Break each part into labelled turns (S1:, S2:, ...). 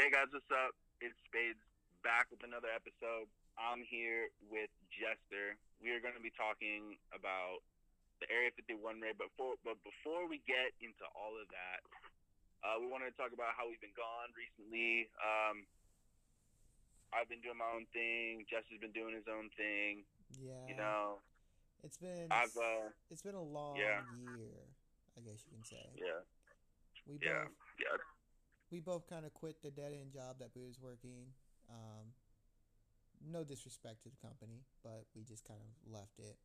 S1: Hey guys, what's up? It's Spades back with another episode. I'm here with Jester. We are going to be talking about the Area 51 raid, but before, but before we get into all of that, uh, we wanted to talk about how we've been gone recently. Um, I've been doing my own thing. Jester's been doing his own thing.
S2: Yeah.
S1: You know,
S2: it's been
S1: I've uh,
S2: it's been a long
S1: yeah.
S2: year, I guess you can say.
S1: yeah,
S2: We
S1: yeah,
S2: both
S1: yeah.
S2: We both kind of quit the dead end job that we was working. Um, no disrespect to the company, but we just kind of left it.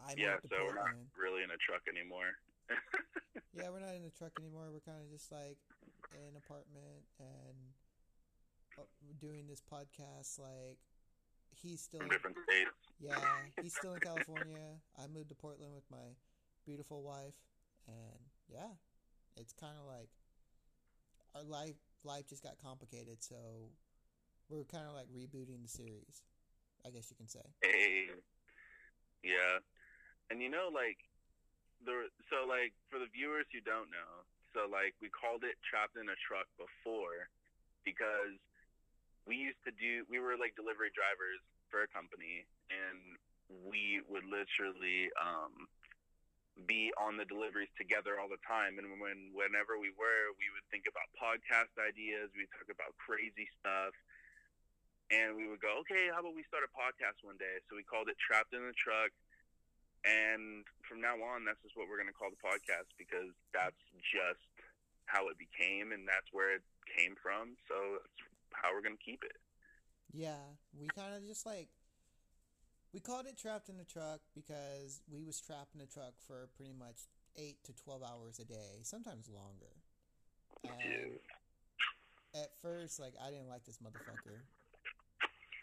S2: I
S1: Yeah, so we're not
S2: Portland.
S1: really in a truck anymore.
S2: Yeah, we're not in the truck anymore. We're kind of just like in an apartment and uh, doing this podcast. Like he's still
S1: From different states.
S2: Yeah, he's still in California. I moved to Portland with my beautiful wife, and yeah, it's kind of like our life life just got complicated, so we're kind of like rebooting the series, I guess you can say.
S1: Hey, yeah, and you know, like the so like for the viewers who don't know, so like we called it "Trapped in a Truck" before because we used to do we were like delivery drivers for a company, and we would literally um, be on the deliveries together all the time. And when whenever we were, we would think about podcast ideas. We talk about crazy stuff. And we would go, okay, how about we start a podcast one day? So we called it Trapped in the Truck. And from now on, that's just what we're going to call the podcast because that's just how it became and that's where it came from. So that's how we're going to keep it.
S2: Yeah, we kind of just like we called it trapped in the truck because we was trapped in the truck for pretty much eight to twelve hours a day, sometimes longer. At first, like I didn't like this motherfucker.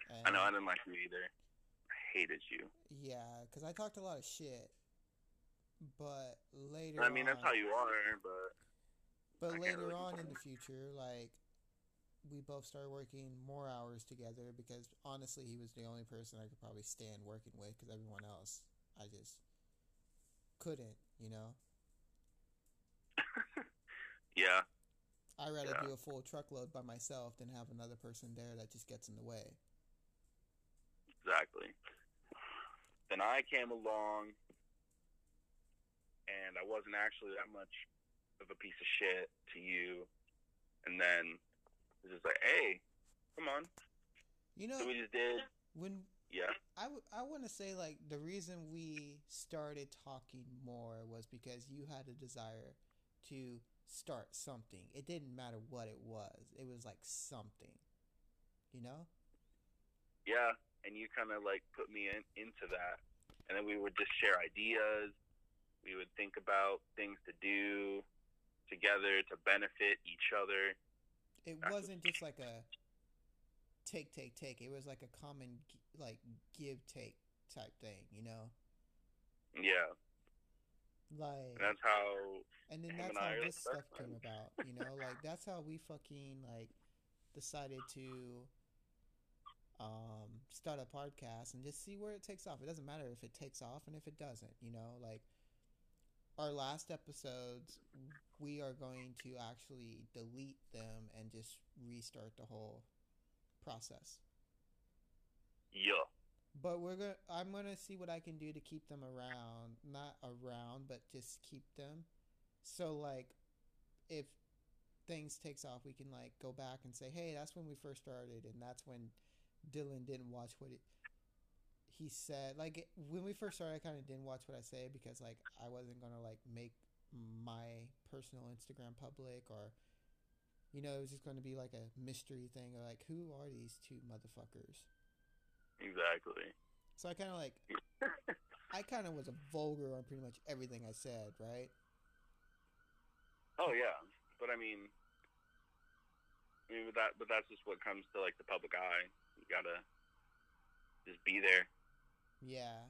S2: And,
S1: I know I didn't like you either. I hated you.
S2: Yeah, because I talked a lot of shit. But later,
S1: I mean, that's how you are, but
S2: But
S1: I
S2: later
S1: really
S2: on in the future, like we both started working more hours together because honestly, he was the only person I could probably stand working with because everyone else I just couldn't, you know.
S1: yeah,
S2: I'd rather
S1: Yeah.
S2: do a full truckload by myself than have another person there that just gets in the way.
S1: exactly. Then I came along and I wasn't actually that much of a piece of shit to you. And then it was just like, hey, come on.
S2: You know,
S1: So we just did,
S2: when
S1: yeah.
S2: I, w- I want to say like the reason we started talking more was because you had a desire to start something. It didn't matter what it was. It was like something. You know?
S1: Yeah, and you kind of like put me in into that, and then we would just share ideas. We would think about things to do together to benefit each other.
S2: It wasn't just like a take take take. It was like a common like give take type thing, you know?
S1: Yeah,
S2: Like
S1: and that's how.
S2: And then that's
S1: and
S2: how this stuff
S1: best
S2: came about, you know? Like that's how we fucking like decided to um start a podcast and just see where it takes off. It doesn't matter if it takes off and if it doesn't, you know? Like our last episodes we are going to actually delete them and just restart the whole process.
S1: Yeah,
S2: But we're gonna. I'm gonna see what I can do to keep them around. Not around, but just keep them. So like, if things takes off, we can like go back and say, "Hey, that's when we first started, and that's when Dylan didn't watch what it, he said." Like when we first started, I kind of didn't watch what I say because like I wasn't gonna like make my personal Instagram public or. You know, it was just going to be like a mystery thing, of like who are these two motherfuckers?
S1: exactly.
S2: So I kind of like, I kind of was a vulgar on pretty much everything I said, right?
S1: Oh yeah, but I mean, I mean, but that, but that's just what comes to like the public eye. You gotta just be there.
S2: Yeah.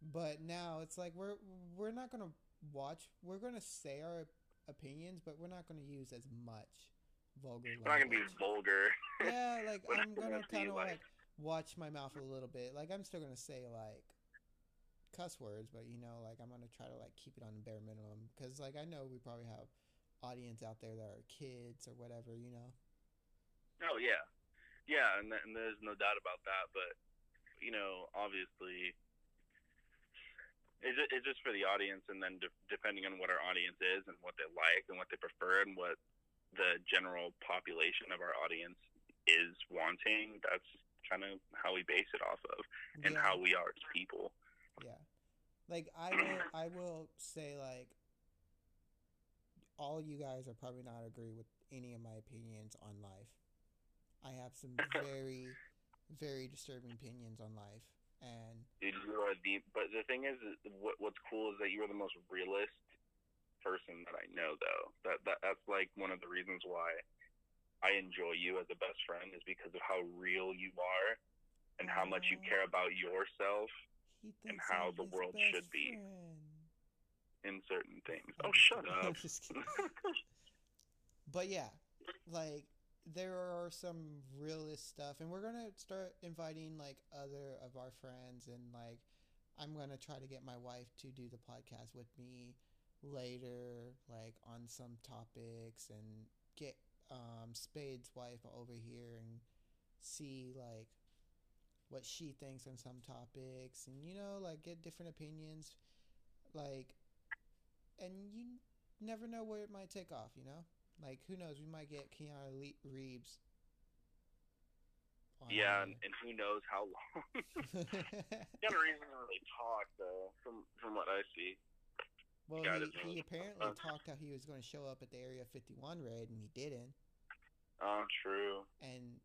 S2: But now it's like we're we're not gonna watch. We're gonna say our opinions, but we're not gonna use as much vulgar.
S1: We're not gonna be
S2: language.
S1: vulgar.
S2: Yeah, like I'm
S1: gonna
S2: kind of
S1: like-
S2: like watch my mouth a little bit. Like I'm still gonna say like cuss words, but you know, like I'm gonna try to like keep it on the bare minimum because like I know we probably have audience out there that are kids or whatever, you know.
S1: Oh yeah, yeah, and, th- and there's no doubt about that. But you know, obviously, it's just, it's just for the audience, and then de- depending on what our audience is and what they like and what they prefer and what the general population of our audience is wanting, that's kind of how we base it off of, and
S2: Yeah.
S1: how we are as people.
S2: Yeah. Like I will I will say like all you guys are probably not agree with any of my opinions on life. I have some very very disturbing opinions on life and
S1: Dude, you are the. But the thing is, what, what's cool is that you are the most realist person that I know. Though that, that that's like one of the reasons why I enjoy you as a best friend is because of how real you are and how much you
S2: oh.
S1: care about yourself And how the world should be.
S2: friend.
S1: in certain things. Oh, shut up.
S2: But yeah, like there are some realist stuff, and we're gonna start inviting like other of our friends, and like I'm gonna try to get my wife to do the podcast with me later, like on some topics, and get um, Spade's wife over here and see like what she thinks on some topics, and you know, like get different opinions, like, and you never know where it might take off, you know? Like, who knows? We might get Keanu Le- Reeves. on
S1: yeah, and, and who knows how long. Keanu Reeves doesn't really talk though, from from what I see.
S2: well,
S1: Got
S2: he, he apparently
S1: Uh.
S2: talked how he was going to show up at the Area 51 raid, and he didn't.
S1: Oh, true.
S2: And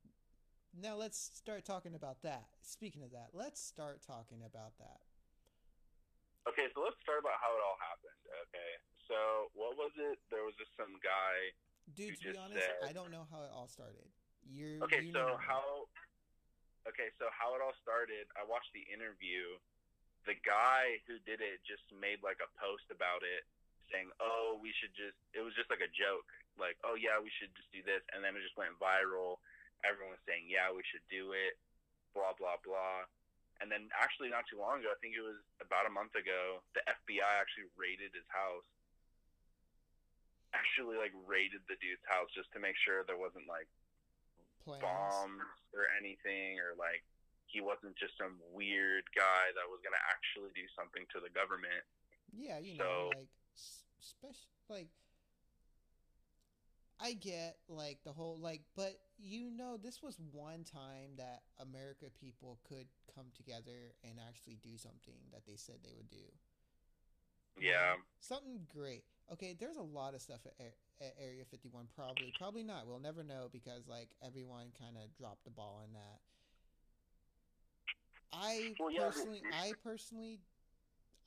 S2: now let's start talking about that. Speaking of that, let's start talking about that.
S1: Okay, so let's start about how it all happened. Okay, so what was it? There was just some guy.
S2: Dude, to be honest,
S1: said-
S2: I don't know how it all started. You're
S1: Okay,
S2: you
S1: so
S2: know
S1: how? Okay, so how it all started? I watched the interview. The guy who did it just made like a post about it, saying, "Oh, we should just." It was just like a joke, like, "Oh yeah, we should just do this," and then it just went viral. Everyone was saying, "Yeah, we should do it." Blah blah blah. And then actually, not too long ago, I think it was about a month ago, the FBI actually raided his house. Actually, like raided the dude's house just to make sure there wasn't like
S2: plans.
S1: bombs or anything, or like he wasn't just some weird guy that was gonna actually do something to the government.
S2: Yeah, you know, like special, like I get like the whole like, but you know, this was one time that America people could come together and actually do something that they said they would do.
S1: Yeah,
S2: know? something great. Okay, there's a lot of stuff at, at Area 51. Probably, probably not. We'll never know because like everyone kind of dropped the ball on that. I
S1: Well, yeah, but-
S2: personally, I personally,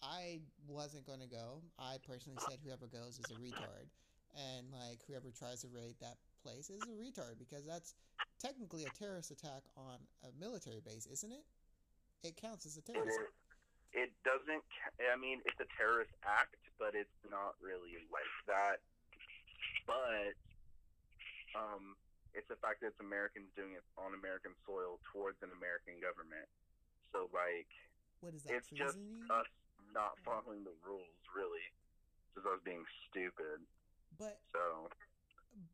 S2: I wasn't going to go. I personally said whoever goes is a retard, and like whoever tries to raid that place is a retard because that's technically a terrorist attack on a military base, isn't it? It counts as a terrorist.
S1: It doesn't. I mean, it's a terrorist act, but it's not really like that. But um, it's the fact that it's Americans doing it on American soil towards an American government. So like,
S2: What is that?
S1: it's just us not following the rules, really. Just us being stupid.
S2: But
S1: So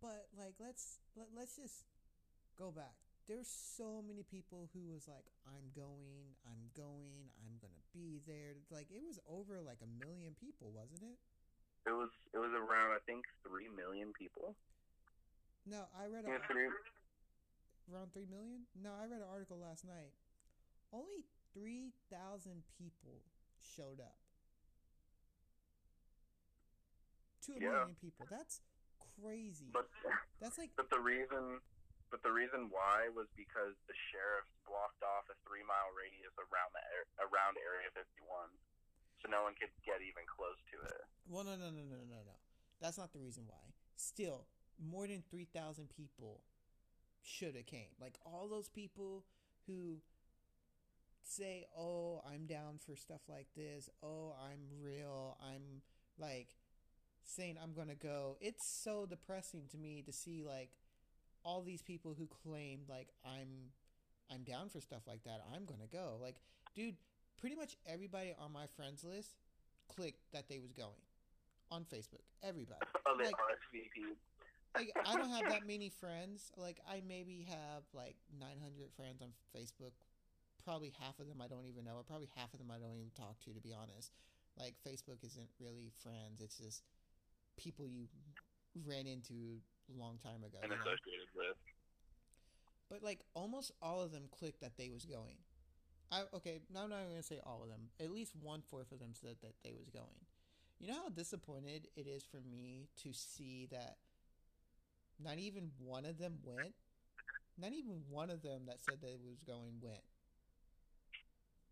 S2: but like let's let, let's just go back there's so many people who was like i'm going i'm going i'm gonna be there. Like it was over like a million people wasn't it?
S1: It was it was around I think three million people.
S2: no i read
S1: Yeah,
S2: a,
S1: three,
S2: around 3 million? No i read an article last night. Only 3000 people showed up. A
S1: Yeah.
S2: million people. That's crazy.
S1: But
S2: that's like
S1: but the reason but the reason why was because the sheriff blocked off a three mile radius around the around Area 51, so no one could get even close to it.
S2: Well, no, no, no, no, no, no. That's not the reason why. Still, more than three thousand people should have came. Like all those people who say, "Oh, I'm down for stuff like this. Oh, I'm real. I'm like saying I'm gonna go." It's so depressing to me to see like all these people who claim like I'm I'm down for stuff like that. I'm gonna go. Like, dude, pretty much everybody on my friends list clicked that they was going on Facebook. Everybody.
S1: Oh, they
S2: Like-
S1: RSVP.
S2: like I don't have that many friends. Like I maybe have like 900 friends on Facebook. Probably half of them I don't even know, or probably half of them I don't even talk to. To be honest, like Facebook isn't really friends. It's just people you ran into a long time ago.
S1: and
S2: you know?
S1: associated with.
S2: But like almost all of them clicked that they was going. I okay, now I'm not gonna say all of them. At least one fourth of them said that they was going. You know how disappointed it is for me to see that not even one of them went. Not even one of them that said they was going went.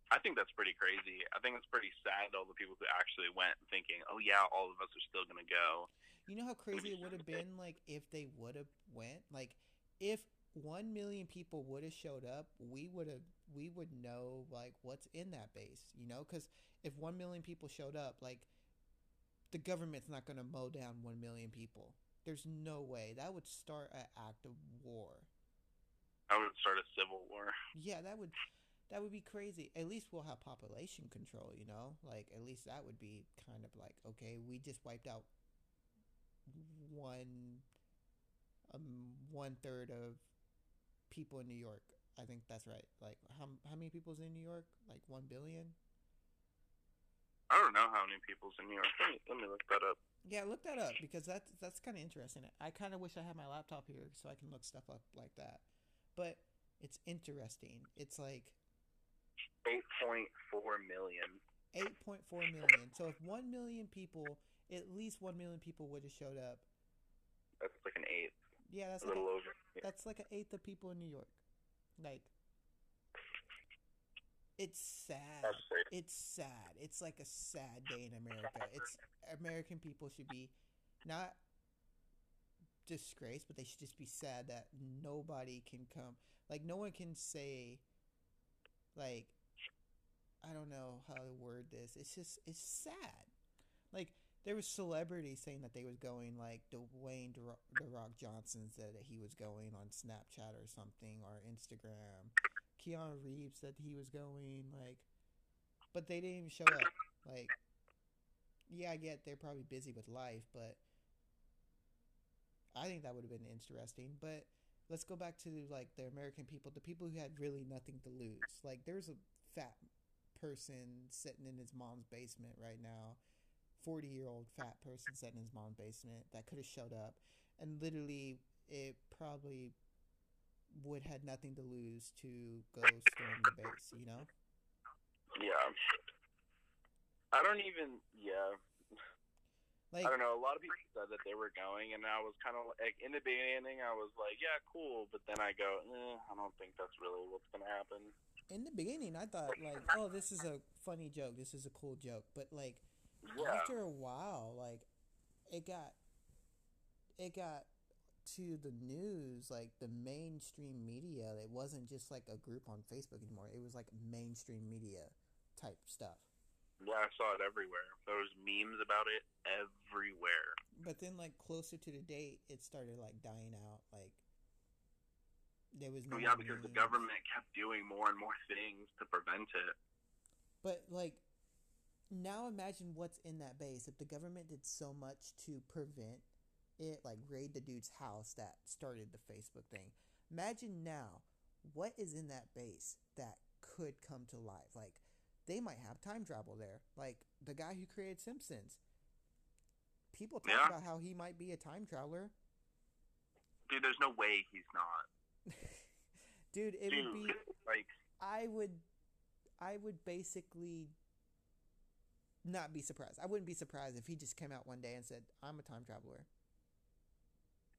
S1: I think that's pretty crazy. I think it's pretty sad all the people who actually went thinking, "Oh yeah, all of us are still gonna go."
S2: You know how crazy it would have been like if they would have went? Like if one million people would have showed up, we would have we would know like what's in that base, you know? Because if one million people showed up, like the government's not going to mow down one million people. There's no way that would start an act of war.
S1: I would start a civil war.
S2: Yeah, that would that would be crazy. At least we'll have population control, you know? Like at least that would be kind of like, okay, we just wiped out one um one third of people in New York. I think that's right. Like how how many people's in New York? Like 1 billion?
S1: I don't know how many people's in New York. Let me, let me look that up.
S2: Yeah, look that up because that's that's kind of interesting. I kind of wish I had my laptop here so I can look stuff up like that. But it's interesting. It's like
S1: Eight point four million.
S2: 8.4 million. So if 1 million people, at least 1 million people would have showed up.
S1: That's like an eighth,
S2: Yeah, that's
S1: a
S2: like
S1: little over. Yeah.
S2: that's like an eighth of people in New York. Like it's sad. It's sad. It's like a sad day in America. It's American people should be not disgraced, but they should just be sad that nobody can come. Like no one can say like I don't know how to word this. It's just it's sad. Like there was celebrities saying that they was going like Dwayne the Rock Johnson said that he was going on Snapchat or something or Instagram. Keanu Reeves said he was going like but they didn't even show up. Like yeah, I get they're probably busy with life, but I think that would have been interesting. But let's go back to like the American people, the people who had really nothing to lose. Like there's a fat person sitting in his mom's basement right now, forty year old fat person sitting in his mom's basement that could have showed up, and literally it probably would had nothing to lose to go storm the base. You know?
S1: Yeah. I don't even. Yeah.
S2: Like
S1: I don't know. A lot of people said that they were going, and I was kind of like, in the beginning, I was like, yeah, cool. But then I go, eh, I don't think that's really what's gonna happen.
S2: in the beginning, I thought like, oh, this is a funny joke. This is a cool joke. But like
S1: Yeah.
S2: after a while, like it got it got to the news, like the mainstream media. It wasn't just like a group on Facebook anymore. It was like mainstream media type stuff.
S1: Yeah, I saw it everywhere. There was memes about it everywhere.
S2: But then, like closer to the date, it started like dying out. Like there was oh, no.
S1: Oh, yeah, because the government kept doing more and more things to prevent it.
S2: But like now imagine what's in that base. If the government did so much to prevent it, like raid the dude's house that started the Facebook thing. Imagine now what is in that base that could come to life. Like they might have time travel there. Like the guy who created Simpsons. People talk
S1: Yeah.
S2: about how he might be a time traveler.
S1: Dude, there's no way he's not.
S2: Dude, it
S1: Dude,
S2: would be
S1: like,
S2: I would I would basically not be surprised. I wouldn't be surprised if he just came out one day and said, "I'm a time traveler."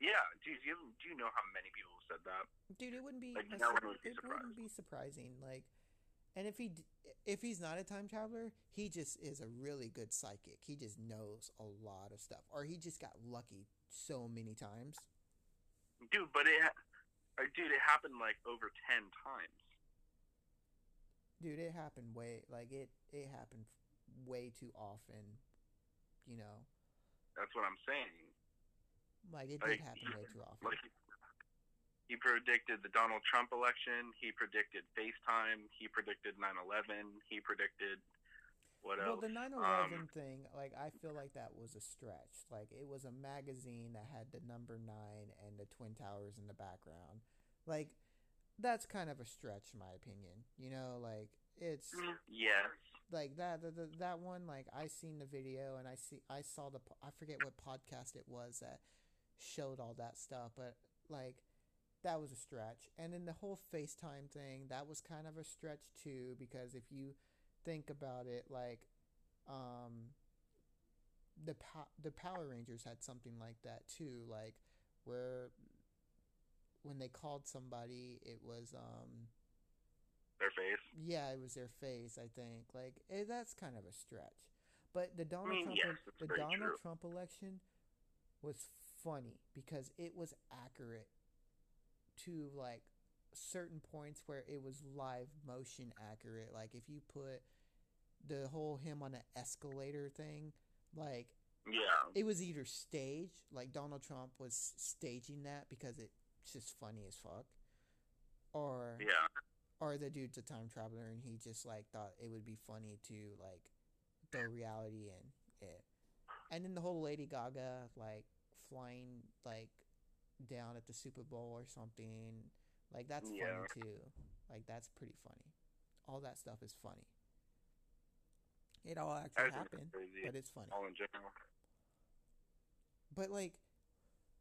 S1: yeah, dude, you, do you know how many people said that?
S2: Dude, it wouldn't be
S1: Like, no one would be
S2: it
S1: surprised.
S2: wouldn't be surprising like and if he if he's not a time traveler, he just is a really good psychic. He just knows a lot of stuff or he just got lucky so many times.
S1: Dude, but it, uh, dude, it happened like over ten times.
S2: Dude, it happened way like it it happened way too often, you know.
S1: That's what I'm saying.
S2: Like it
S1: Like,
S2: did happen way too often.
S1: Like, he predicted the Donald Trump election. He predicted FaceTime. He predicted 9/11. He predicted What
S2: well,
S1: else?
S2: the 9/11
S1: Um,
S2: thing, like I feel like that was a stretch. Like it was a magazine that had the number 9 and the twin towers in the background. Like that's kind of a stretch in my opinion. You know, like it's
S1: yeah.
S2: like that the, the, that one like I seen the video and I see I saw the I forget what podcast it was that showed all that stuff, but like that was a stretch. And then the whole FaceTime thing, that was kind of a stretch too because if you think about it like um the po- the Power Rangers had something like that too, like where when they called somebody, it was um
S1: Their face.
S2: yeah, it was their face. I think like eh, that's kind of a stretch. But the Donald
S1: mean,
S2: Trump
S1: yes,
S2: the Donald
S1: true.
S2: Trump election was funny because it was accurate to like certain points where it was live motion accurate. Like if you put the whole him on an escalator thing, like
S1: Yeah.
S2: it was either staged, like Donald Trump was staging that because it's just funny as fuck, or
S1: Yeah.
S2: Or the dude's a time traveler and he just like thought it would be funny to like throw reality in it. And then the whole Lady Gaga like flying like down at the Super Bowl or something. Like that's
S1: Yeah.
S2: funny too. Like that's pretty funny. All that stuff is funny. It all actually happened, but it's funny.
S1: All in general.
S2: But like,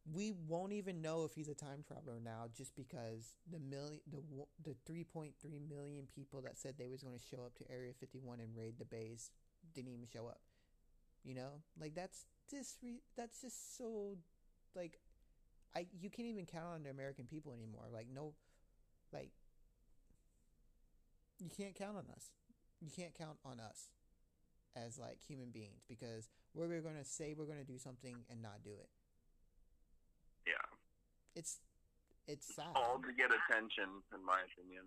S2: we won't even know if he's a time traveler now, just because the million, the the three point three million people that said they was going to show up to Area fifty one and raid the base didn't even show up. You know, like that's just that's just so, like, I you can't even count on the American people anymore. Like no, like, you can't count on us. You can't count on us as like human beings because we're going to say we're going to do something and not do it. It's it's sad.
S1: All to get attention, in my opinion.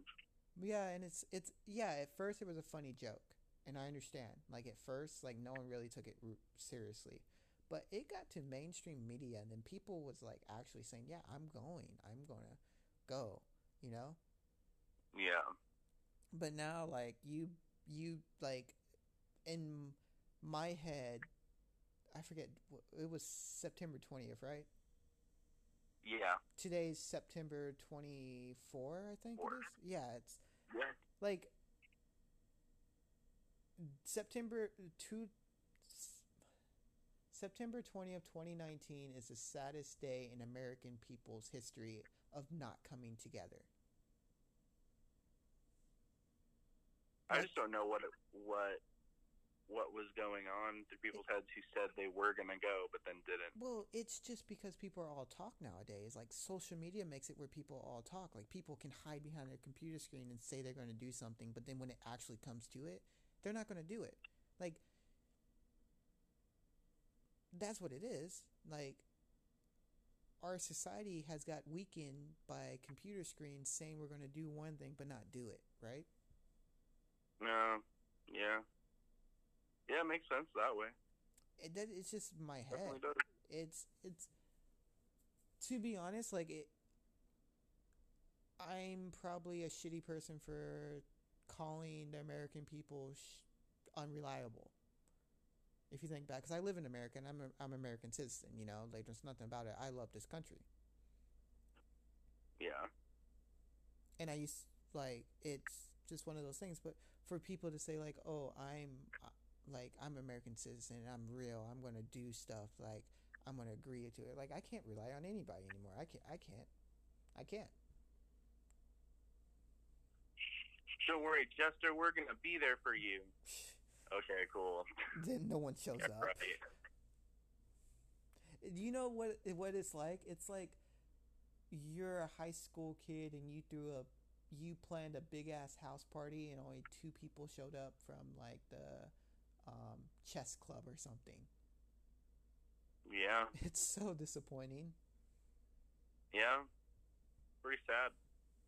S2: Yeah, and it's it's yeah. At first, it was a funny joke, and I understand. Like at first, like no one really took it seriously, but it got to mainstream media, and then people was like actually saying, "Yeah, I'm going. I'm gonna go." You know.
S1: Yeah.
S2: But now, like you, you like in my head, I forget. It was September twentieth, right?
S1: Yeah.
S2: Today's September twenty four. I think
S1: Four.
S2: it is. Yeah, it's
S1: Yeah.
S2: like September two September 20th, 2019 is the saddest day in American people's history of not coming together.
S1: I just don't know what it, what what was going on through people's heads who said they were gonna go but then didn't.
S2: Well, it's just because people are all talk nowadays. Like social media makes it where people all talk. Like people can hide behind their computer screen and say they're going to do something, but then when it actually comes to it, they're not going to do it. Like that's what it is. Like our society has got weakened by computer screens saying we're going to do one thing but not do it, right?
S1: No. Yeah. Yeah, it makes sense that way.
S2: It, that, it's just my head.
S1: Does.
S2: it's it's to be honest like it i'm probably a shitty person for calling the american people sh- unreliable if you think back because i live in america and i'm a, i'm an american citizen you know like there's nothing about it i love this country
S1: Yeah.
S2: and i used like it's just one of those things but for people to say like oh i'm like i'm american citizen and i'm real i'm gonna do stuff like i'm gonna agree to it like i can't rely on anybody anymore i can't i can't i can't
S1: Don't worry, Jester, we're gonna be there for you. Okay, cool.
S2: then no one shows
S1: Yeah,
S2: up
S1: right.
S2: you know what what it's like it's like you're a high school kid and you threw a you planned a big ass house party and only two people showed up from like the um, chess club or something
S1: Yeah.
S2: it's so disappointing
S1: Yeah. Pretty sad.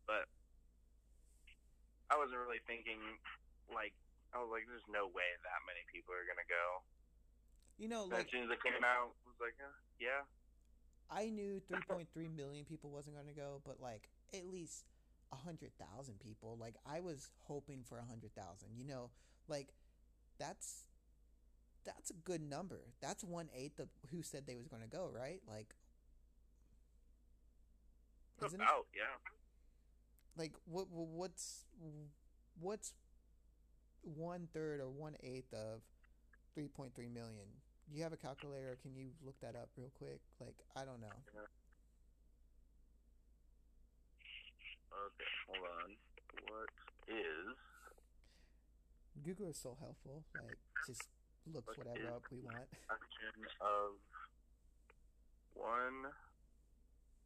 S1: But I wasn't really thinking like I was like, there's no way that many people are gonna go.
S2: you know like
S1: as soon as it came out, I was like, uh, yeah.
S2: I knew 3.3 million people wasn't going to go, but like at least 100,000 people. Like I was hoping for 100,000. You know, like that's that's a good number. That's one eighth of who said they was going to go, right? Like, isn't it?
S1: Yeah.
S2: Like, what what- what's what's one third or one eighth of three point three million? Do you have a calculator? Can you look that up real quick? Like, I don't know.
S1: Okay, hold on. What is
S2: Google is so helpful. Like, just looks
S1: What
S2: whatever up we want.
S1: fraction of one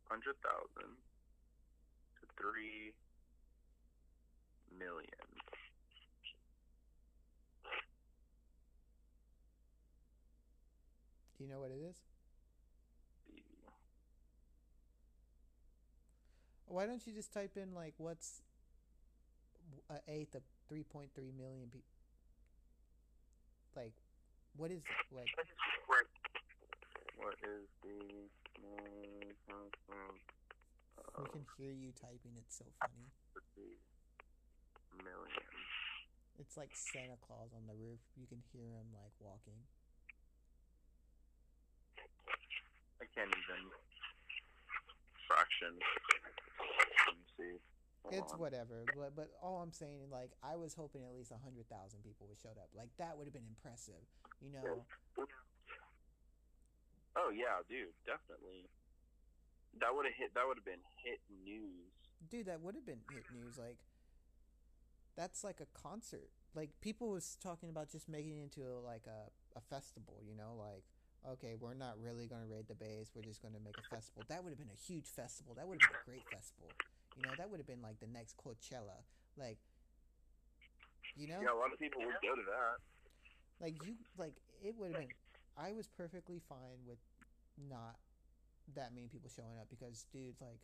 S1: hundred thousand to three million?
S2: Do you know what it is? Why don't you just type in like what's a eighth of three point three million people? Like, what is? Like,
S1: What is the
S2: we can hear you typing. It's so funny.
S1: million?
S2: It's like Santa Claus on the roof. You can hear him like walking.
S1: I can't even fraction. Let me see.
S2: It's
S1: on.
S2: whatever. But but all I'm saying, like, I was hoping at least a hundred thousand people would showed up. Like that would have been impressive. You know,
S1: Oh yeah, dude, definitely. That would have hit. That would have been hit news.
S2: dude, that would have been hit news. Like, that's like a concert. Like people was talking about just making it into like a a festival. You know, like. Okay, we're not really going to raid the base. We're just going to make a festival. That would have been a huge festival. That would have been a great festival. You know, that would have been like the next Coachella. Like, you know,
S1: Yeah, a lot of people would go to that.
S2: like you like it would have been i was perfectly fine with not that many people showing up because dude like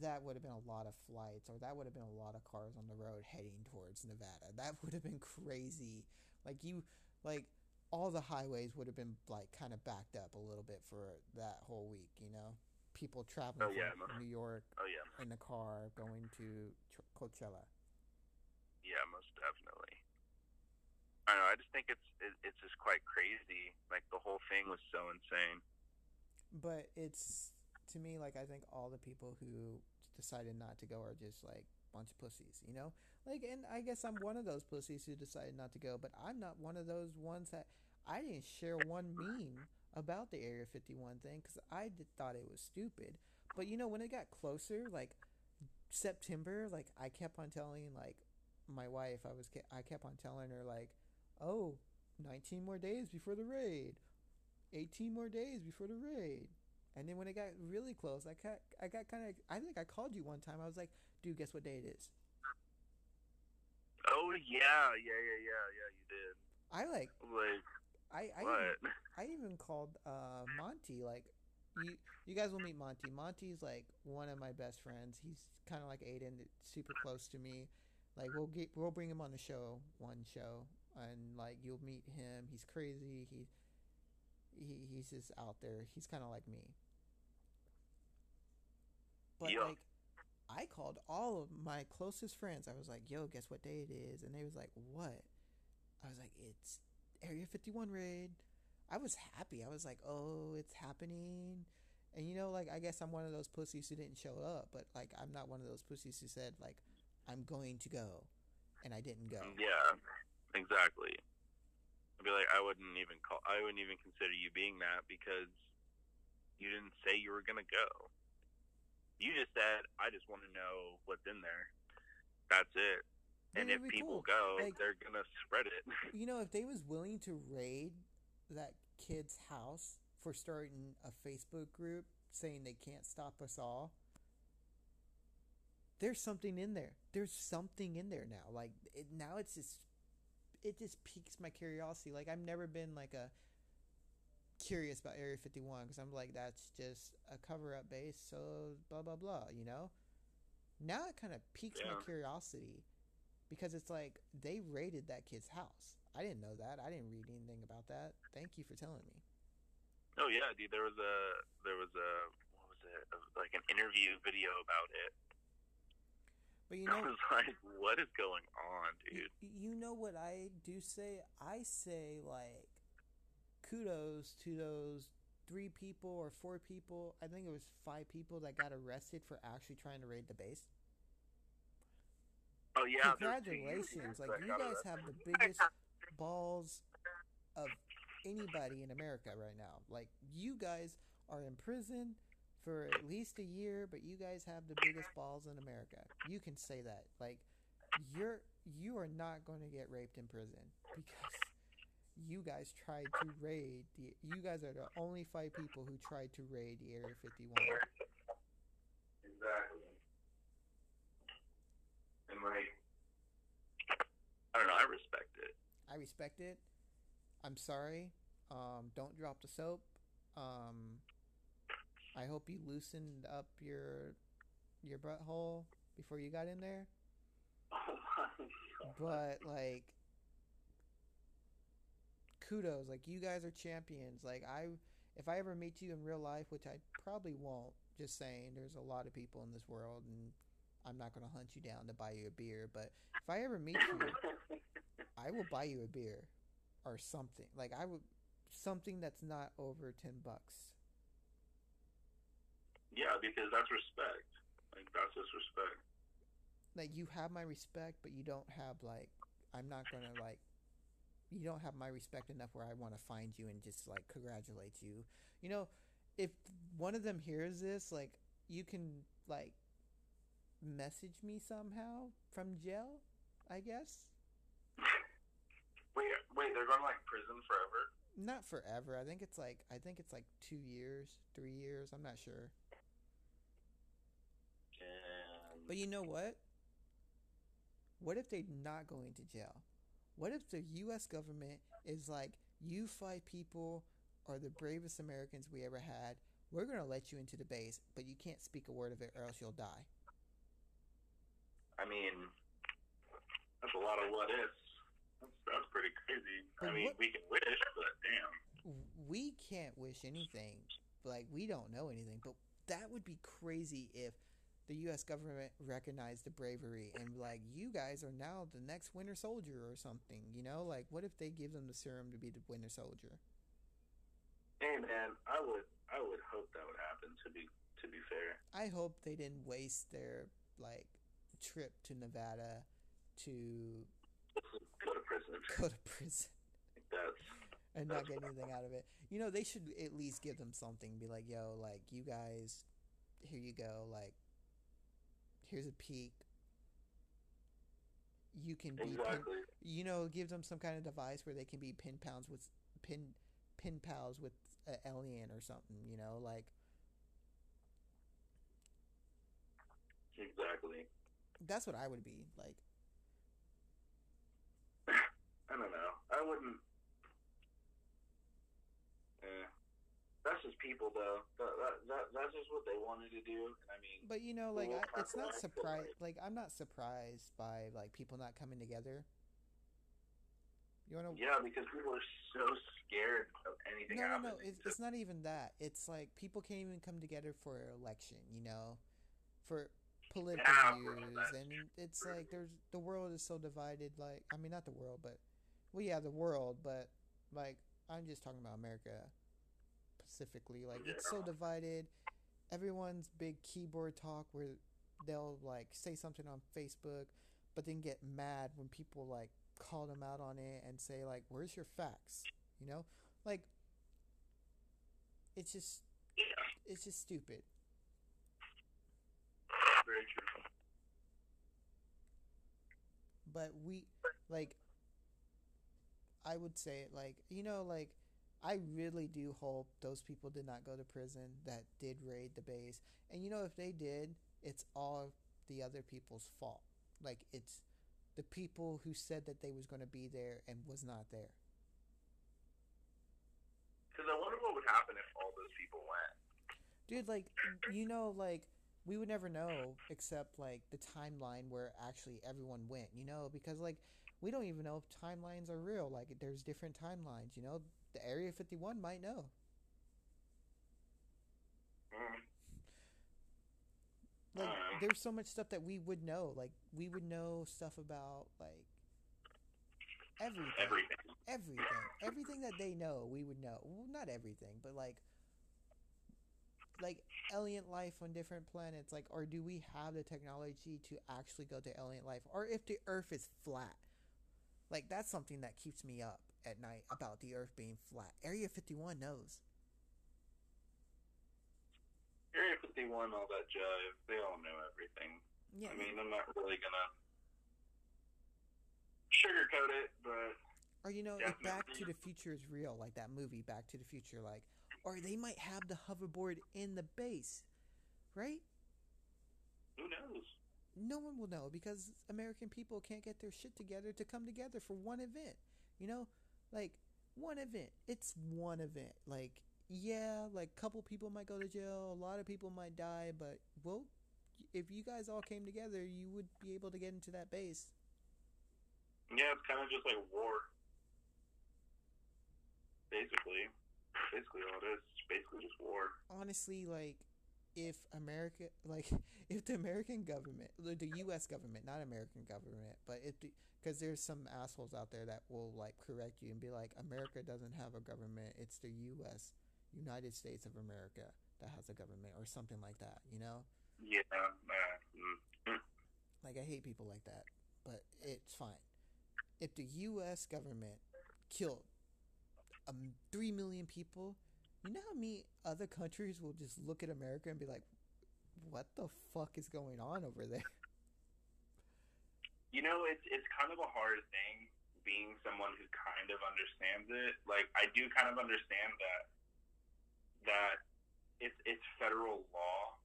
S2: that would have been a lot of flights or that would have been a lot of cars on the road heading towards nevada that would have been crazy like you like all the highways would have been like kind of backed up a little bit for that whole week you know people traveling
S1: Oh, yeah,
S2: from new york
S1: Oh yeah,
S2: in the car going to Ch- coachella
S1: yeah, most definitely. I don't know. I just think it's it, it's just quite crazy. Like the whole thing was so insane.
S2: but it's to me like I think all the people who decided not to go are just like bunch of pussies, you know? Like and I guess I'm one of those pussies who decided not to go, but I'm not one of those ones that I didn't share one meme about the Area 51 thing cuz I did, thought it was stupid. But you know when it got closer like September, like I kept on telling like my wife I was I kept on telling her like, "Oh, 19 more days before the raid." 18 more days before the raid. And then when it got really close, I got I got kind of I think I called you one time. I was like, "Dude, guess what day it is?"
S1: Oh yeah, yeah, yeah, yeah, yeah. You did.
S2: I like
S1: Like
S2: I I
S1: what?
S2: even, I even called uh Monty like you you guys will meet Monty. Monty's like one of my best friends. He's kind of like Aiden, super close to me. Like we'll get we'll bring him on the show one show and like you'll meet him. He's crazy. He he he's just out there. He's kind of like me. But
S1: Yeah.
S2: like I called all of my closest friends. I was like, "Yo, guess what day it is?" And they was like, "What?" I was like, "It's Area 51 raid." I was happy. I was like, "Oh, it's happening." And you know, like I guess I'm one of those pussies who didn't show up, but like I'm not one of those pussies who said like I'm going to go and I didn't go.
S1: Yeah, exactly. I'd be like, I wouldn't even call. I wouldn't even consider you being that because you didn't say you were gonna go. You just said, I just want to know what's in there. That's it. And if people
S2: cool.
S1: go,
S2: Like-
S1: they're gonna spread it.
S2: You know, if they was willing to raid that kid's house for starting a Facebook group saying they can't stop us all, there's something in there. There's something in there now. Like it, now, it's just it just piques my curiosity. Like I've never been like a curious about Area 51 because I'm like that's just a cover up base. So blah blah blah. You know. Now it kind of piques my curiosity because it's like they raided that kid's house. I didn't know that. I didn't read anything about that. Thank you for telling me.
S1: oh yeah, dude. There was a there was a what was it? Like an interview video about it.
S2: But you know, I
S1: was like, what is going on, dude?
S2: you know what I do say? I say like kudos to those three people or four people. I think it was five people that got arrested for actually trying to raid the base.
S1: Oh yeah,
S2: Congratulations! Like you guys have the biggest balls of anybody in America right now. Like you guys are in prison for at least a year, but you guys have the biggest balls in America. You can say that. Like you're you are not going to get raped in prison because you guys tried to raid the you guys are the only five people who tried to raid the Area 51.
S1: Exactly. Like, I don't know. I respect it.
S2: I respect it. I'm sorry. Um, don't drop the soap. Um, I hope you loosened up your your butthole before you got in there.
S1: Oh my god.
S2: But like, kudos. Like you guys are champions. Like I, if I ever meet you in real life, which I probably won't. Just saying, there's a lot of people in this world, and I'm not gonna hunt you down to buy you a beer. But if I ever meet you, I will buy you a beer or something. Like I would something that's not over 10 bucks.
S1: yeah, because that's respect. Like that's just respect.
S2: Like you have my respect, but you don't have like I'm not going to like you don't have my respect enough where I want to find you and just like congratulate you. You know, if one of them hears this, like you can like message me somehow from jail, I guess.
S1: Wait, wait, they're going to like prison forever.
S2: Not forever. I think it's like I think it's like 2 years, 3 years, I'm not sure.
S1: And
S2: But you know what? What if they're not going to jail? What if the U.S. government is like, you five people are the bravest Americans we ever had. We're going to let you into the base, but you can't speak a word of it or else you'll die.
S1: I mean, that's a lot of what ifs. That's, that's pretty crazy. I mean,
S2: what-
S1: we can wish, but damn.
S2: We can't wish anything. Like, we don't know anything, but that would be crazy if the U.S. government recognized the bravery and, like, you guys are now the next Winter Soldier or something, you know? Like, what if they give them the serum to be the Winter Soldier?
S1: Hey man, I would, I would hope that would happen. To be, to be fair.
S2: I hope they didn't waste their like trip to Nevada to
S1: Go to prison.
S2: go to prison
S1: That's
S2: and not get anything out of it. You know, they should at least give them something. Be like, yo, like you guys, here you go. Like, here's a peek. You can be, pin, you know, give them some kind of device where they can be pin pounds with pin pin pals with an alien or something. You know, like
S1: Exactly.
S2: That's what I would be like.
S1: I don't know. I wouldn't. Eh. That's just people, though. That, that, that, that's just what they wanted to do. I mean,
S2: But you know, like I, it's not
S1: that's like-
S2: Like I'm not surprised by like people not coming together. You wanna?
S1: yeah, because people are so scared of anything
S2: No, no,
S1: happening.
S2: no. It's, it's not even that. It's like people can't even come together for an election. You know, for political
S1: Yeah,
S2: views,
S1: that's
S2: and it's like there's the world is so divided. Like I mean, not the world, but well, yeah, the world, but like I'm just talking about America specifically. Like it's so divided. Everyone's big keyboard talk where they'll like say something on Facebook, but then get mad when people like call them out on it and say like, "Where's your facts?" You know, like it's just
S1: Yeah,
S2: it's just stupid.
S1: Very true.
S2: But we like I would say like you know like I really do hope those people did not go to prison that did raid the base. And you know if they did, it's all the other people's fault. Like it's the people who said that they was going to be there and was not there.
S1: Because I wonder what would happen if all those people went.
S2: Dude, like you know like we would never know except like the timeline where actually everyone went, you know, because like we don't even know if timelines are real. Like there's different timelines, you know. The Area 51 might know.
S1: Mm.
S2: Like
S1: Uh.
S2: there's so much stuff that we would know. Like we would know stuff about like everything,
S1: Everything.
S2: everything, everything that they know. We would know. Well, not everything, but like like alien life on different planets. Like, or do we have the technology to actually go to alien life, or if the Earth is flat? Like that's something that keeps me up at night about the Earth being flat. Area 51 knows.
S1: Area 51, all that jive, they all know everything.
S2: Yeah,
S1: I mean, I'm not really gonna sugarcoat it, but
S2: Or you know, if Back to the Future is real, like that movie Back to the Future, like, or they might have the hoverboard in the base, right?
S1: who knows?
S2: No one will know because American people can't get their shit together to come together for one event. You know, like one event. It's one event. Like, yeah, like couple people might go to jail, a lot of people might die, but well, if you guys all came together, you would be able to get into that base.
S1: Yeah, it's kind of just like war. Basically. Basically all it is. It's basically just war.
S2: honestly like if america like if the american government the the us government not american government but if the because there's some assholes out there that will like correct you and be like america doesn't have a government it's the us united states of america that has a government or something like that you know
S1: Yeah. Uh, mm.
S2: like i hate people like that but it's fine if the us government killed um, 3 million people you know how many other countries will just look at america and be like what the fuck is going on over there
S1: You know, it's it's kind of a hard thing being someone who kind of understands it. Like I do kind of understand that that it's it's federal law,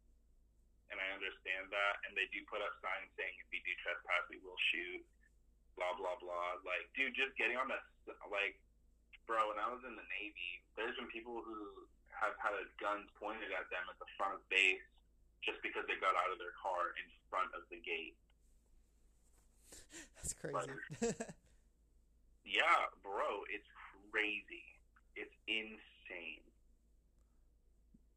S1: and I understand that, and they do put up signs saying if you do trespass, we will shoot. Blah blah blah. Like, dude, just getting on the like, bro. When I was in the Navy, there's been people who have had guns pointed at them at the front of base just because they got out of their car in front of the gate.
S2: that's crazy
S1: Yeah, bro, it's crazy. It's insane.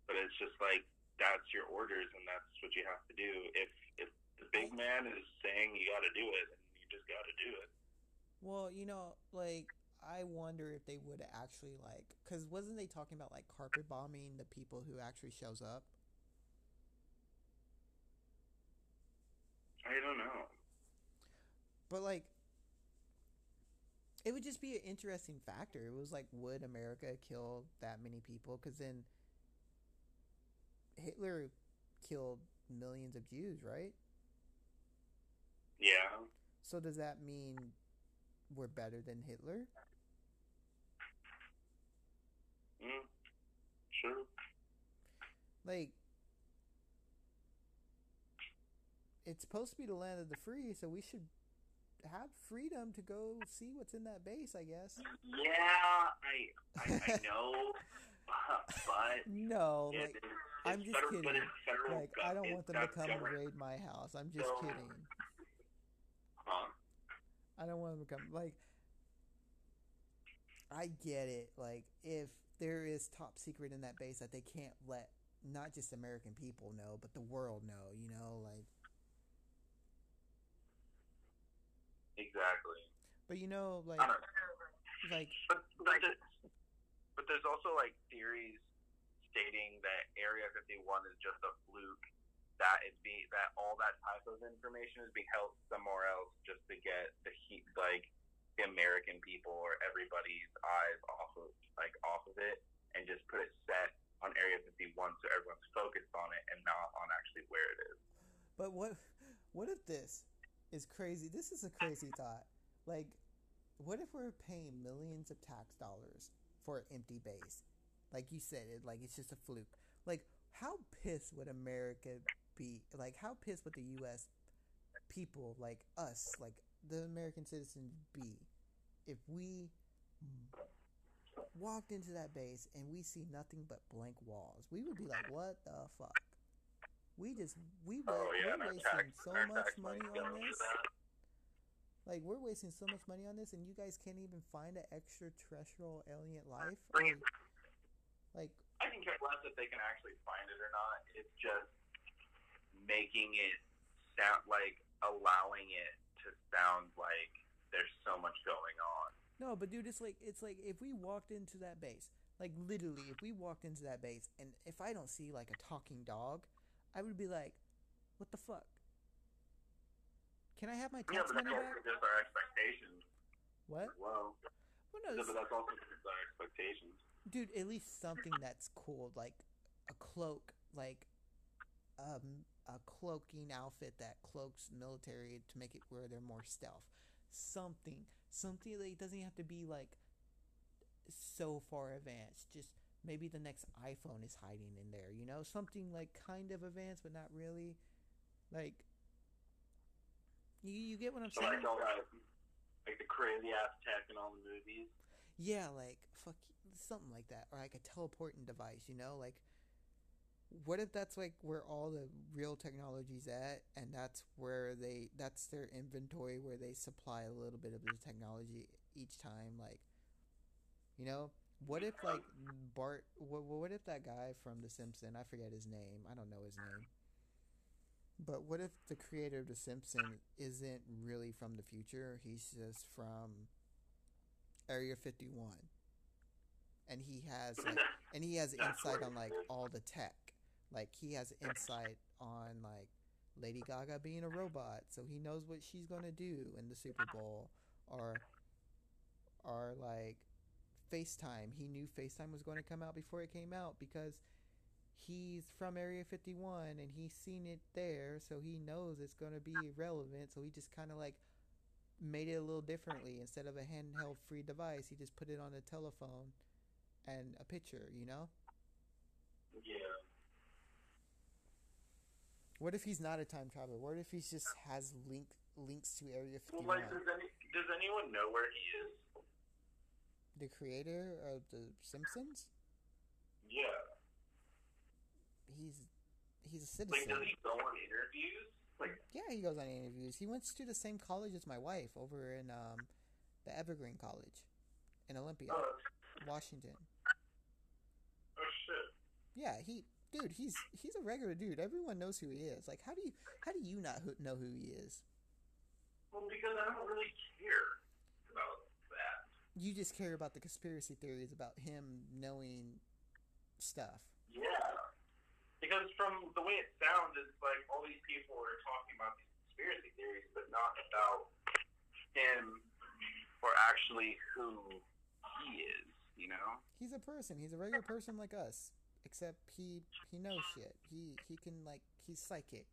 S1: But it's just like that's your orders and that's what you have to do. If if the big man is saying you got to do it, then you just got to do it.
S2: well you know like i wonder if they would actually like because wasn't they talking about like carpet bombing the people who actually shows up
S1: I don't know.
S2: But like, it would just be an interesting factor. It was like, would America kill that many people? Because then Hitler killed millions of Jews, right?
S1: Yeah,
S2: So does that mean we're better than Hitler?
S1: mm, sure.
S2: Like, it's supposed to be the land of the free, so we should have freedom to go see what's in that base, I guess.
S1: Yeah, I I, I know, but
S2: No, like,
S1: it's
S2: I'm just
S1: federal,
S2: kidding. like I don't want them to come and raid my house. I'm just
S1: So-
S2: kidding.
S1: Huh?
S2: I don't want them to come. Like, I get it. Like, if there is top secret in that base that they can't let not just American people know, but the world know. You know, like,
S1: Exactly.
S2: but you know, like,
S1: know.
S2: like
S1: But but, the, but there's also like theories stating that Area 51 is just a fluke. That is being that all that type of information is being held somewhere else just to get the heat, like the American people or everybody's eyes off of like off of it, and just put it set on Area 51 so everyone's focused on it and not on actually where it is.
S2: But what what if this is crazy? This is a crazy thought. Like, what if we're paying millions of tax dollars for an empty base? Like you said, it like it's just a fluke. Like, how pissed would America be? Like, how pissed would the U.S. people, like us, like the American citizens, be if we walked into that base and we see nothing but blank walls? We would be like, "What the fuck?" We just we oh, wa-
S1: Oh yeah,
S2: we're wasting so much money on this. Like we're wasting so much money on this, and you guys can't even find an extraterrestrial alien life. Or, like,
S1: I can care less if they can actually find it or not. It's just making it sound like allowing it to sound like there's so much going on.
S2: No, but dude, it's like it's like if we walked into that base, like literally, if we walked into that base, and if I don't see like a talking dog, I would be like, "What the fuck? Can I have my
S1: Yeah,
S2: tax
S1: but
S2: money
S1: that's
S2: back?"
S1: also just our expectations.
S2: What?
S1: Well,
S2: Well, no,
S1: yeah, but that's also just our expectations.
S2: dude, at least something that's cool, like a cloak, like um, a cloaking outfit that cloaks military to make it where they're more stealth. Something, something that doesn't have to be like so far advanced. Just maybe the next iPhone is hiding in there, you know, something like kind of advanced but not really. Like, you you get what I'm
S1: So
S2: saying?
S1: like all that, like the crazy ass tech in all the movies.
S2: Yeah, like fuck something like that, or like a teleporting device. You know, like what if that's like where all the real technology's at, and that's where they that's their inventory where they supply a little bit of the technology each time. Like, you know, what if like Bart? What what if that guy from The Simpsons? I forget his name. I don't know his name. But what if the creator of The Simpsons isn't really from the future? He's just from Area 51. And he has like and he has insight on like all the tech. Like he has insight on like Lady Gaga being a robot, so he knows what she's to do in the Super Bowl or or like FaceTime. He knew FaceTime was going to come out before it came out because he's from Area 51 and he's seen it there, so he knows it's going to be relevant, so he just kind of like made it a little differently instead of a handheld free device he just put it on a telephone and a picture you know
S1: Yeah.
S2: What if he's not a time traveler what if he just has link links to area
S1: Well,
S2: 51
S1: like, does any does anyone know where he is?
S2: the creator of the simpsons
S1: Yeah.
S2: he's he's a
S1: Like,
S2: citizen
S1: does he go on interviews? Like,
S2: yeah he goes on interviews he went to the same college as my wife over in um the evergreen college in olympia
S1: that's-
S2: washington
S1: oh shit.
S2: yeah he dude he's he's a regular dude everyone knows who he is like how do you how do you not who, know who he is
S1: Well, because I don't really care about that.
S2: you just care about the conspiracy theories about him knowing stuff.
S1: Yeah. Because from the way it sounds, it's like all these people are talking about these conspiracy theories, but not about him or actually who he is, you know?
S2: He's a person. He's a regular person like us, except he he knows shit. He he can like he's psychic,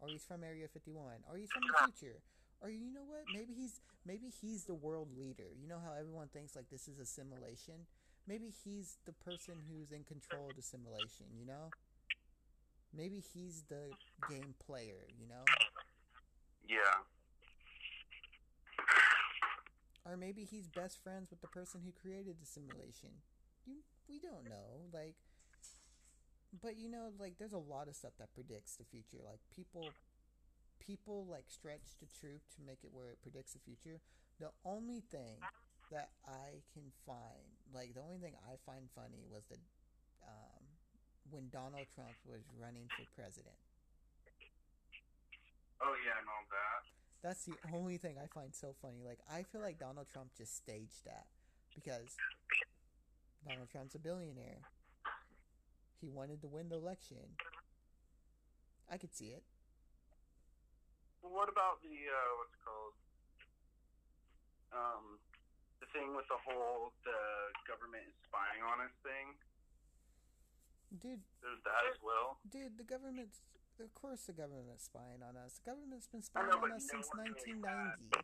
S2: or he's from Area 51, or he's from the future, or you know what? Maybe he's maybe he's the world leader. You know how everyone thinks like this is a simulation. Maybe he's the person who's in control of the simulation. You know. Maybe he's the game player. You know.
S1: Yeah.
S2: or maybe he's best friends with the person who created the simulation. You we don't know, like but you know, like there's a lot of stuff that predicts the future. Like people people like stretch the truth to make it where it predicts the future. The only thing that I can find, like the only thing I find funny was the um when Donald Trump was running for president.
S1: Oh, yeah, and all that.
S2: That's the only thing I find so funny. Like, I feel like Donald Trump just staged that because Donald Trump's a billionaire. He wanted to win the election. I could see it.
S1: What about the, uh, what's it called? Um, the thing with the whole, the government is spying on us thing?
S2: Dude,
S1: There's that as well.
S2: dude, the government's. Of course, the government's spying on us. The government's been spying
S1: know,
S2: on us
S1: no
S2: since
S1: one really
S2: 1990.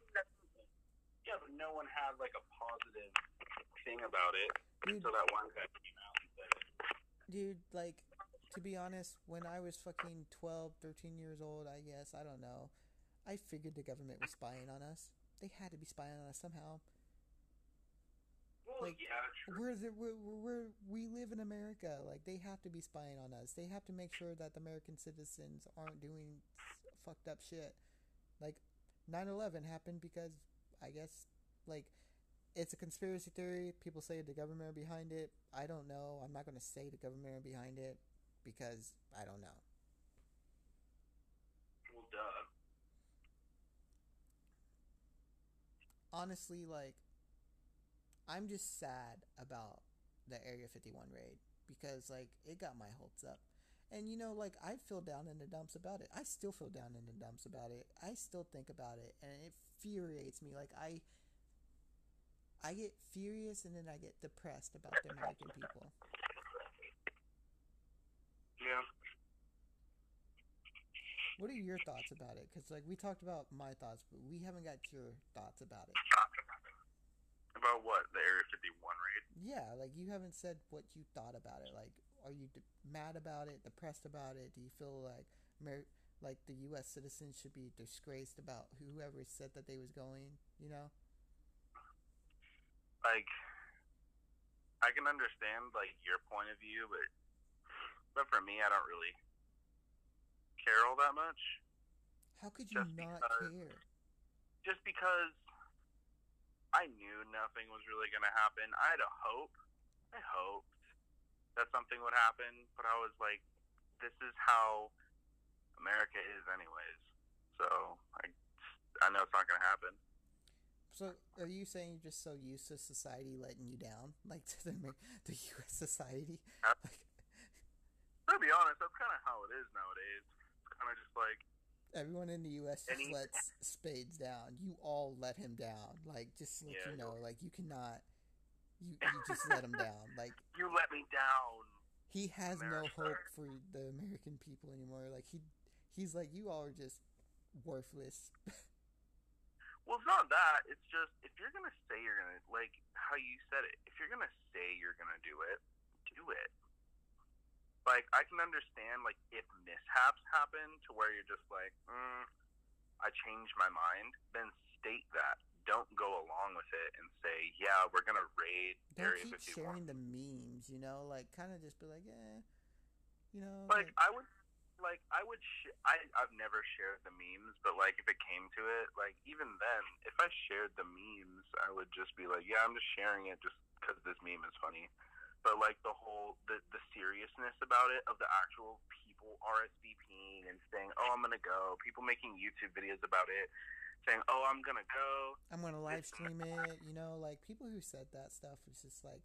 S1: Yeah, but no one had, like, a positive thing about it
S2: Dude,
S1: until that one guy came out and said it.
S2: Dude, like, to be honest, when I was fucking 12, 13 years old, I guess, I don't know, I figured the government was spying on us. They had to be spying on us somehow.
S1: Well,
S2: Like,
S1: yeah, true.
S2: We're, the, we're, we're, we live in America. Like, they have to be spying on us. They have to make sure that the American citizens aren't doing fucked up shit. Like, 9 11 happened because, I guess, like, it's a conspiracy theory. People say the government are behind it. I don't know. I'm not going to say the government are behind it because I don't know.
S1: Well, duh.
S2: Honestly, like, I'm just sad about the Area 51 raid because, like, it got my hopes up. And, you know, like, I feel down in the dumps about it. I still feel down in the dumps about it. I still think about it, and it infuriates me. Like, I I get furious and then I get depressed about the American people.
S1: Yeah.
S2: What are your thoughts about it? Because like we talked about my thoughts, but we haven't got your thoughts about it.
S1: About what? The Area 51 raid?
S2: Yeah, like you haven't said what you thought about it. Like, are you de- mad about it? Depressed about it? Do you feel like Amer- like the U.S. citizens should be disgraced about whoever said that they was going? You know?
S1: Like, I can understand like your point of view, but but for me, I don't really care all that much.
S2: How could you
S1: Just
S2: not
S1: because-
S2: care?
S1: Just because I knew nothing was really going to happen. I had a hope. I hoped that something would happen, but I was like, this is how America is, anyways. So I, I know it's not going to happen.
S2: So, are you saying you're just so used to society letting you down, like to the the U.S. society? Like
S1: To be honest, that's kind of how it is nowadays. It's kind of just like,
S2: everyone in the U.S. just lets Spades down. You all let him down. Like just to let
S1: Yeah.
S2: you know, like you cannot. You you just let him down. Like
S1: you let me down.
S2: he has no hope for the American people anymore. Like he he's like you all are just worthless.
S1: Well, it's not that. It's just if you're gonna say you're gonna like how you said it. If you're gonna say you're gonna do it, do it. Like I can understand like if mishaps happen to where you're just like, mm, I changed my mind. Then state that. Don't go along with it and say, yeah, we're gonna raid
S2: Don't keep
S1: 51.
S2: sharing the memes. You know, like kind of just be like, eh, you know,
S1: like I would like I would sh- I I've never shared the memes, but like if it came to it, like even then, if I shared the memes, I would just be like, yeah, I'm just sharing it just because this meme is funny. But like the whole the the seriousness about it of the actual people RSVPing and saying, oh, I'm gonna go. People making YouTube videos about it, saying, oh, I'm gonna go.
S2: I'm gonna live stream it. You know, like people who said that stuff was just like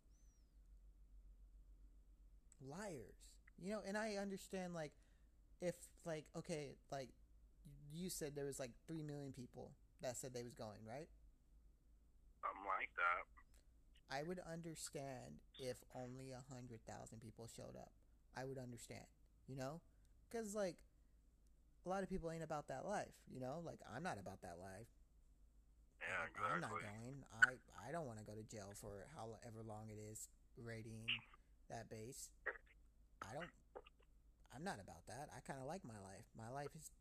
S2: liars. You know, and I understand like if like okay, like you said there was like three million people that said they was going, right?
S1: Something like that.
S2: I would understand if only a hundred thousand people showed up. I would understand, you know, because like a lot of people ain't about that life, you know. Like I'm not about that life.
S1: Yeah,
S2: Like, I'm not going. I I don't want to go to jail for however long it is raiding that base. I don't. I'm not about that. I kind of like my life. My life is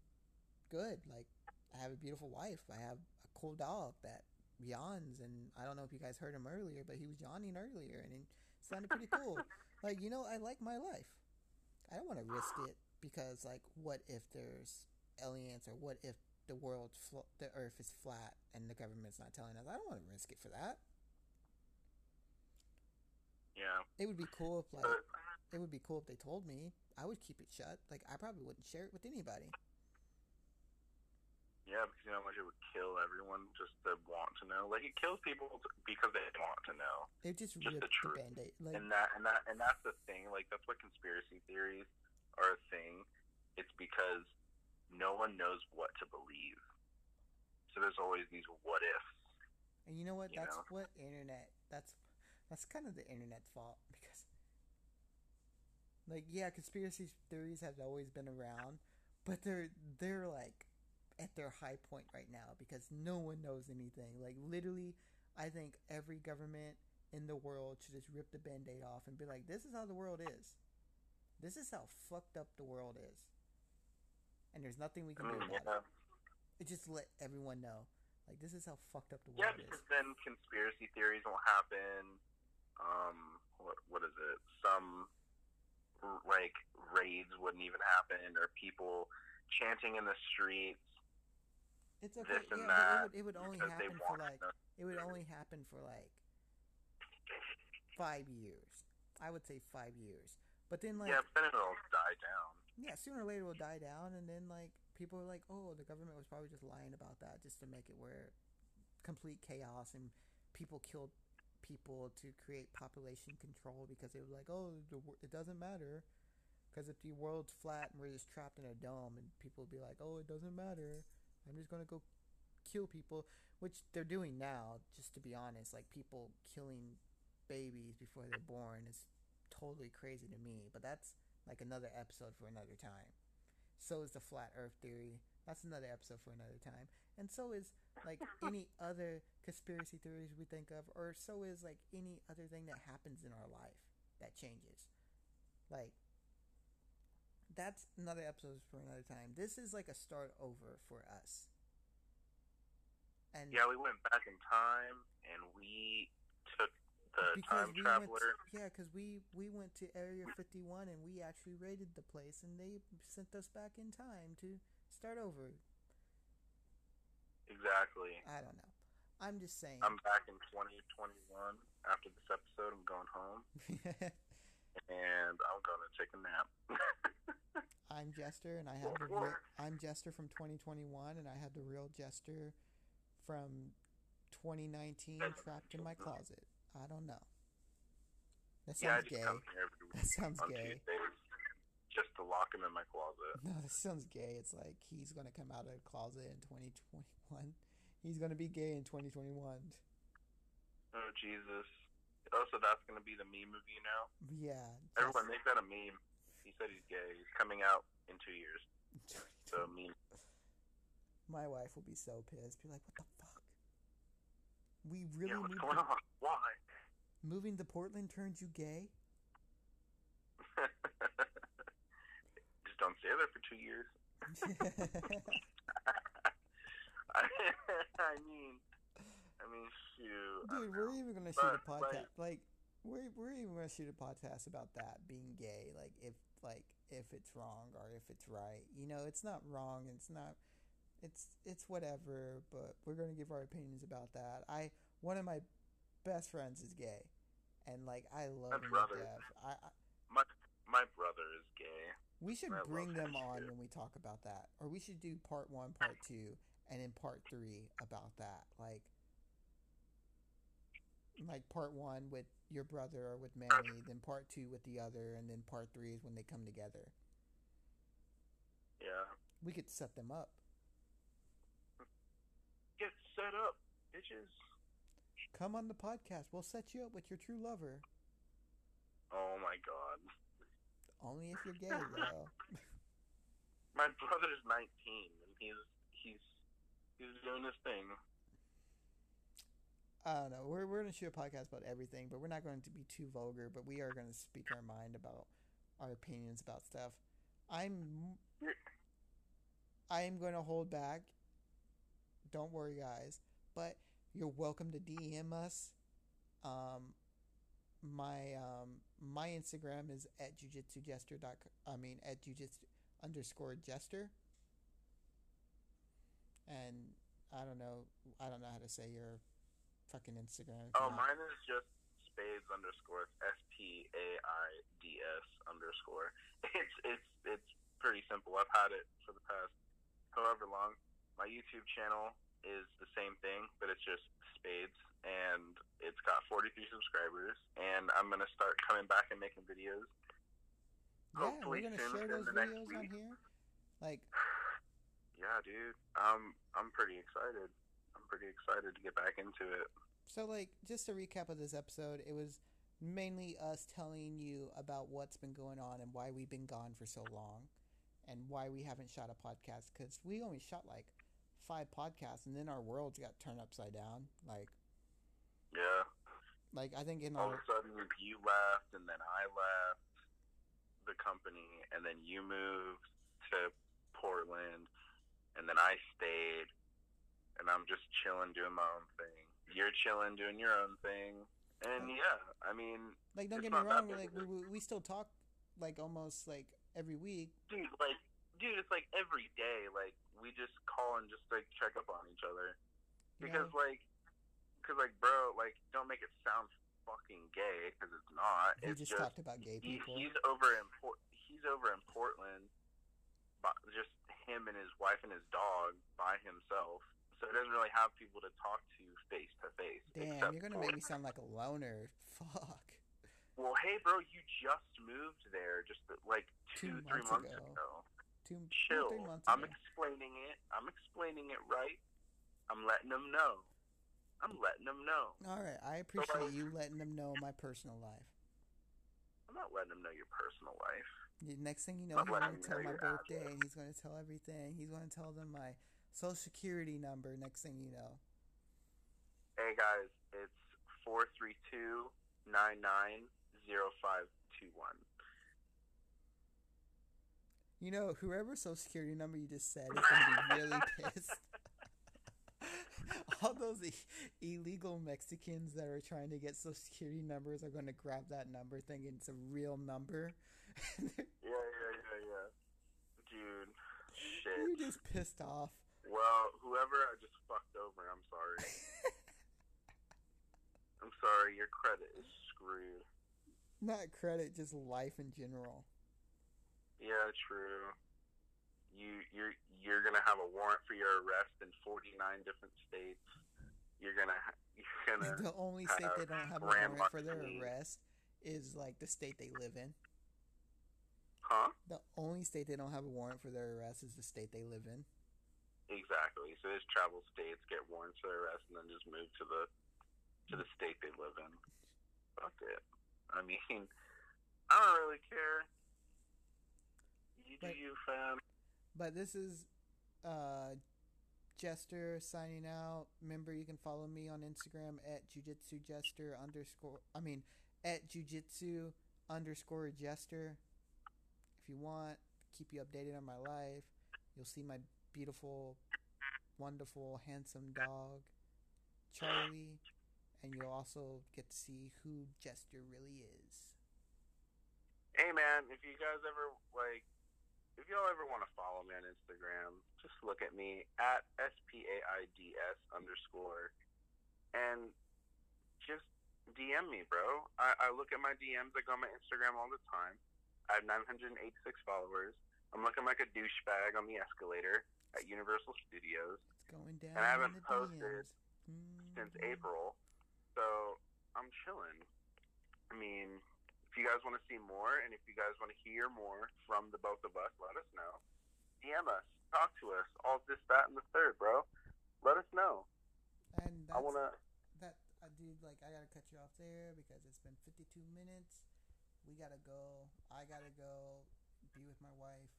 S2: good. Like I have a beautiful wife. I have a cool dog that yawns, and I don't know if you guys heard him earlier, but he was yawning earlier, and it sounded pretty cool. like you know, I like my life. I don't want to risk it because like, what if there's aliens, or what if the world, fl- the Earth is flat and the government's not telling us? I don't want to risk it for that.
S1: Yeah,
S2: It would be cool if like
S1: but
S2: it would be cool if they told me. I would keep it shut. Like I probably wouldn't share it with anybody.
S1: Yeah, because you know, how much it would kill everyone just to want to know. Like it kills people because they want to know,
S2: They just,
S1: Just the
S2: the,
S1: truth.
S2: band-aid. Like
S1: and that and that and that's the thing. Like that's what conspiracy theories are a thing. It's because no one knows what to believe. So there's always these what ifs.
S2: And you know what?
S1: you
S2: That's
S1: know?
S2: what internet. That's that's kind of the internet's fault like, yeah, conspiracy theories have always been around, but they're they're like at their high point right now because no one knows anything. Like, literally, I think every government in the world should just rip the band-aid off and be like, "This is how the world is. This is how fucked up the world is." And there's nothing we can do about
S1: yeah,
S2: it. It just let everyone know, like, this is how fucked up the
S1: yeah,
S2: world is.
S1: because then conspiracy theories won't happen. Um, what what is it? Some like raids wouldn't even happen, or people chanting in the streets.
S2: It's okay.
S1: this and
S2: yeah,
S1: that
S2: it would, it would only happen for like
S1: know.
S2: it would only happen for like five years. I would say five years. But then like
S1: yeah, then it'll die down.
S2: Yeah, sooner or later it will die down, and then like people are like, oh, the government was probably just lying about that just to make it where complete chaos and people killed people to create population control because they were like, oh, it doesn't matter. Because if the world's flat and we're just trapped in a dome, and people will be like, oh, it doesn't matter. I'm just going to go kill people, which they're doing now, just to be honest. Like, people killing babies before they're born is totally crazy to me. But that's like another episode for another time. So is the flat earth theory. That's another episode for another time. And so is like any other conspiracy theories we think of, or so is like any other thing that happens in our life that changes. Like that's another episode for another time. This is like a start over for us.
S1: And yeah, we went back in time and we took the time traveler.
S2: To, yeah, because we we went to Area 51 and we actually raided the place, and they sent us back in time to start over.
S1: Exactly.
S2: I don't know. I'm just saying.
S1: I'm back in 2021 after this episode. I'm going home. and I'm gonna take a nap.
S2: I'm Jester, and I have the real, I'm Jester from 2021, and I have the real Jester from 2019 trapped in my closet. I don't know. That sounds
S1: yeah,
S2: gay. That sounds gay.
S1: Tuesdays just to lock him in my closet.
S2: No, this sounds gay. It's like he's gonna come out of the closet in 2021. He's gonna be gay in 2021.
S1: Oh Jesus! Oh, so that's gonna be the meme of you now?
S2: Yeah.
S1: Everyone, make that a meme. He said he's gay. He's coming out in two years. so meme.
S2: My wife will be so pissed. Be like, "What the fuck? We really
S1: yeah, what's going on? Why?
S2: Moving to Portland turns you gay?
S1: Just don't stay there for two years. I, mean, I mean, shoot.
S2: Dude, we're even gonna shoot a podcast. Like, like, we're we're even gonna shoot a podcast about that being gay. Like, if like if it's wrong or if it's right. You know, it's not wrong. It's not. It's it's whatever. But we're gonna give our opinions about that. I one of my best friends is gay, and like I love my brother. I, I,
S1: my my brother is.
S2: We should bring them on too. when we talk about that, or we should do part one, part two, and in part three about that. Like, like part one with your brother or with Manny, then part two with the other, and then part three is when they come together.
S1: Yeah.
S2: We could set them up.
S1: Get set up, bitches.
S2: Come on the podcast. We'll set you up with your true lover.
S1: Oh my god.
S2: Only if you're gay, though.
S1: my brother's 19, and he's he's he's doing his thing.
S2: I don't know. We're we're gonna shoot a podcast about everything, but we're not going to be too vulgar. But we are going to speak our mind about our opinions about stuff. I'm I am going to hold back. Don't worry, guys. But you're welcome to DM us. Um, my um, my Instagram is at jujitsujester. I mean at jujitsu underscore jester. And I don't know. I don't know how to say your fucking Instagram.
S1: Oh, mine is just spades underscore S P A I D S underscore. It's it's it's pretty simple. I've had it for the past however long. My YouTube channel is the same thing, but it's just spades, and it's got 43 subscribers. And I'm gonna start coming back and making videos.
S2: Yeah, Hopefully we're gonna share those videos on here. Like,
S1: yeah, dude, um, I'm pretty excited. I'm pretty excited to get back into it.
S2: So, like, just a recap of this episode, it was mainly us telling you about what's been going on and why we've been gone for so long and why we haven't shot a podcast because we only shot like five podcasts, and then our worlds got turned upside down. Like,
S1: yeah,
S2: like I think in
S1: all our... of a sudden you left, and then I left the company, and then you moved to Portland, and then I stayed, and I'm just chilling doing my own thing. You're chilling doing your own thing, and yeah, I mean,
S2: like don't get me wrong, like we, we still talk like almost like every week,
S1: dude. Like, dude, it's like every day. Like we just call and just like check up on each other because yeah. like because like bro like don't make it sound fucking gay because it's not
S2: we
S1: it's
S2: just, just talked about gay people
S1: he, he's over in Port- he's over in portland but just him and his wife and his dog by himself so he doesn't really have people to talk to face to face.
S2: Damn, you're gonna make me sound like a loner. Fuck.
S1: Well, hey, bro, you just moved there just like
S2: Two
S1: two, three
S2: months
S1: months
S2: ago.
S1: ago.
S2: Two,
S1: Chill.
S2: three months
S1: I'm explaining it. I'm explaining it right. I'm letting them know. I'm letting them know.
S2: All right, I appreciate you letting them know my personal life.
S1: I'm not letting them know your personal life.
S2: The next thing you know,
S1: I'm
S2: he's going to tell my birthday,
S1: address.
S2: and he's going to tell everything. He's going to tell them my social security number. Next thing you know,
S1: Hey guys, it's four three two nine nine zero five two one.
S2: You know whoever social security number you just said is going to be really pissed. All those I- illegal Mexicans that are trying to get social security numbers are going to grab that number, thinking it's a real number.
S1: Yeah, yeah, yeah, yeah. Dude, shit.
S2: You're just pissed off.
S1: Well, whoever I just fucked over, I'm sorry. I'm sorry, your credit is screwed.
S2: Not credit, just life in general.
S1: Yeah, true. You you're you're gonna have a warrant for your arrest in 49 different states. You're gonna you're gonna
S2: The only state they don't have a warrant for their arrest is like the state they live in.
S1: huh?
S2: The only state they don't have a warrant for their arrest is the state they live in.
S1: Exactly. So just travel states, get warrants for their arrest, and then just move to the to the state they live in. Fuck it. I mean, I don't really care. You do
S2: But-
S1: you, fam.
S2: But this is uh Jester signing out. Remember you can follow me on Instagram at jujitsu jester underscore I mean at jujitsu underscore jester. If you want, keep you updated on my life. You'll see my beautiful, wonderful, handsome dog, Charlie, and you'll also get to see who Jester really is.
S1: Hey man, if you guys ever like, if y'all ever want to follow me on Instagram, just look at me at s p a i d s underscore, and just DM me, bro. I, I look at my DMs. I go on my Instagram all the time. I have 986 followers. I'm looking like a douchebag on the escalator at Universal Studios
S2: It's going down.
S1: And I haven't posted
S2: DMs.
S1: since.
S2: Mm-hmm.
S1: April, so I'm chilling. I mean, if you guys want to see more, and if you guys want to hear more from the both of us, let us know. DM us, talk to us, all this, that, and the third, bro. Let us know.
S2: And that's,
S1: I wanna.
S2: that I dude like I gotta cut you off there because it's been 52 minutes. We gotta go. I gotta go be with my wife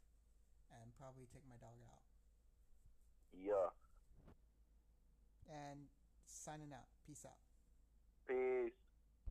S2: and probably take my dog out.
S1: Yeah.
S2: And signing out. Peace out.
S1: Peace.